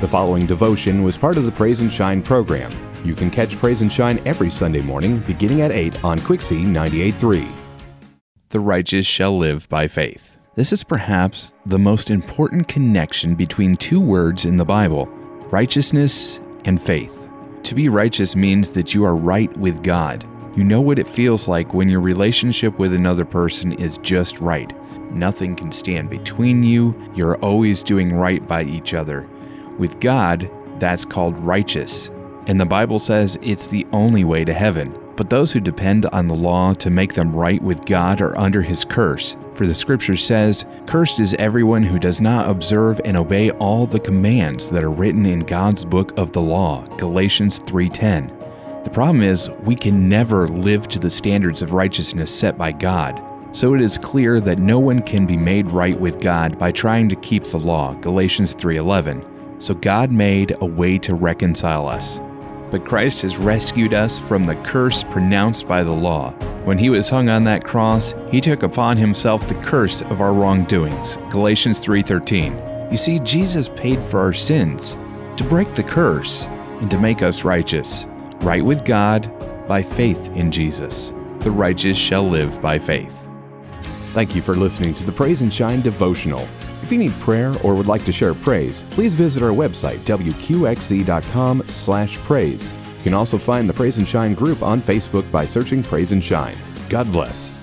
The following devotion was part of the Praise and Shine program. You can catch Praise and Shine every Sunday morning beginning at 8 on Quixie 98.3. The righteous shall live by faith. This is perhaps the most important connection between two words in the Bible righteousness and faith. To be righteous means that you are right with God. You know what it feels like when your relationship with another person is just right. Nothing can stand between you. You're always doing right by each other. With God, that's called righteous. And the Bible says it's the only way to heaven. But those who depend on the law to make them right with God are under his curse. For the scripture says, Cursed is everyone who does not observe and obey all the commands that are written in God's book of the law. Galatians 3:10. The problem is, we can never live to the standards of righteousness set by God. So it is clear that no one can be made right with God by trying to keep the law. Galatians 3:11. So God made a way to reconcile us. But Christ has rescued us from the curse pronounced by the law. When he was hung on that cross, he took upon himself the curse of our wrongdoings. Galatians 3:13. You see Jesus paid for our sins to break the curse and to make us righteous, right with God by faith in Jesus. The righteous shall live by faith. Thank you for listening to the Praise and Shine devotional. If you need prayer or would like to share praise, please visit our website, wqxz.com slash praise. You can also find the Praise and Shine group on Facebook by searching Praise and Shine. God bless.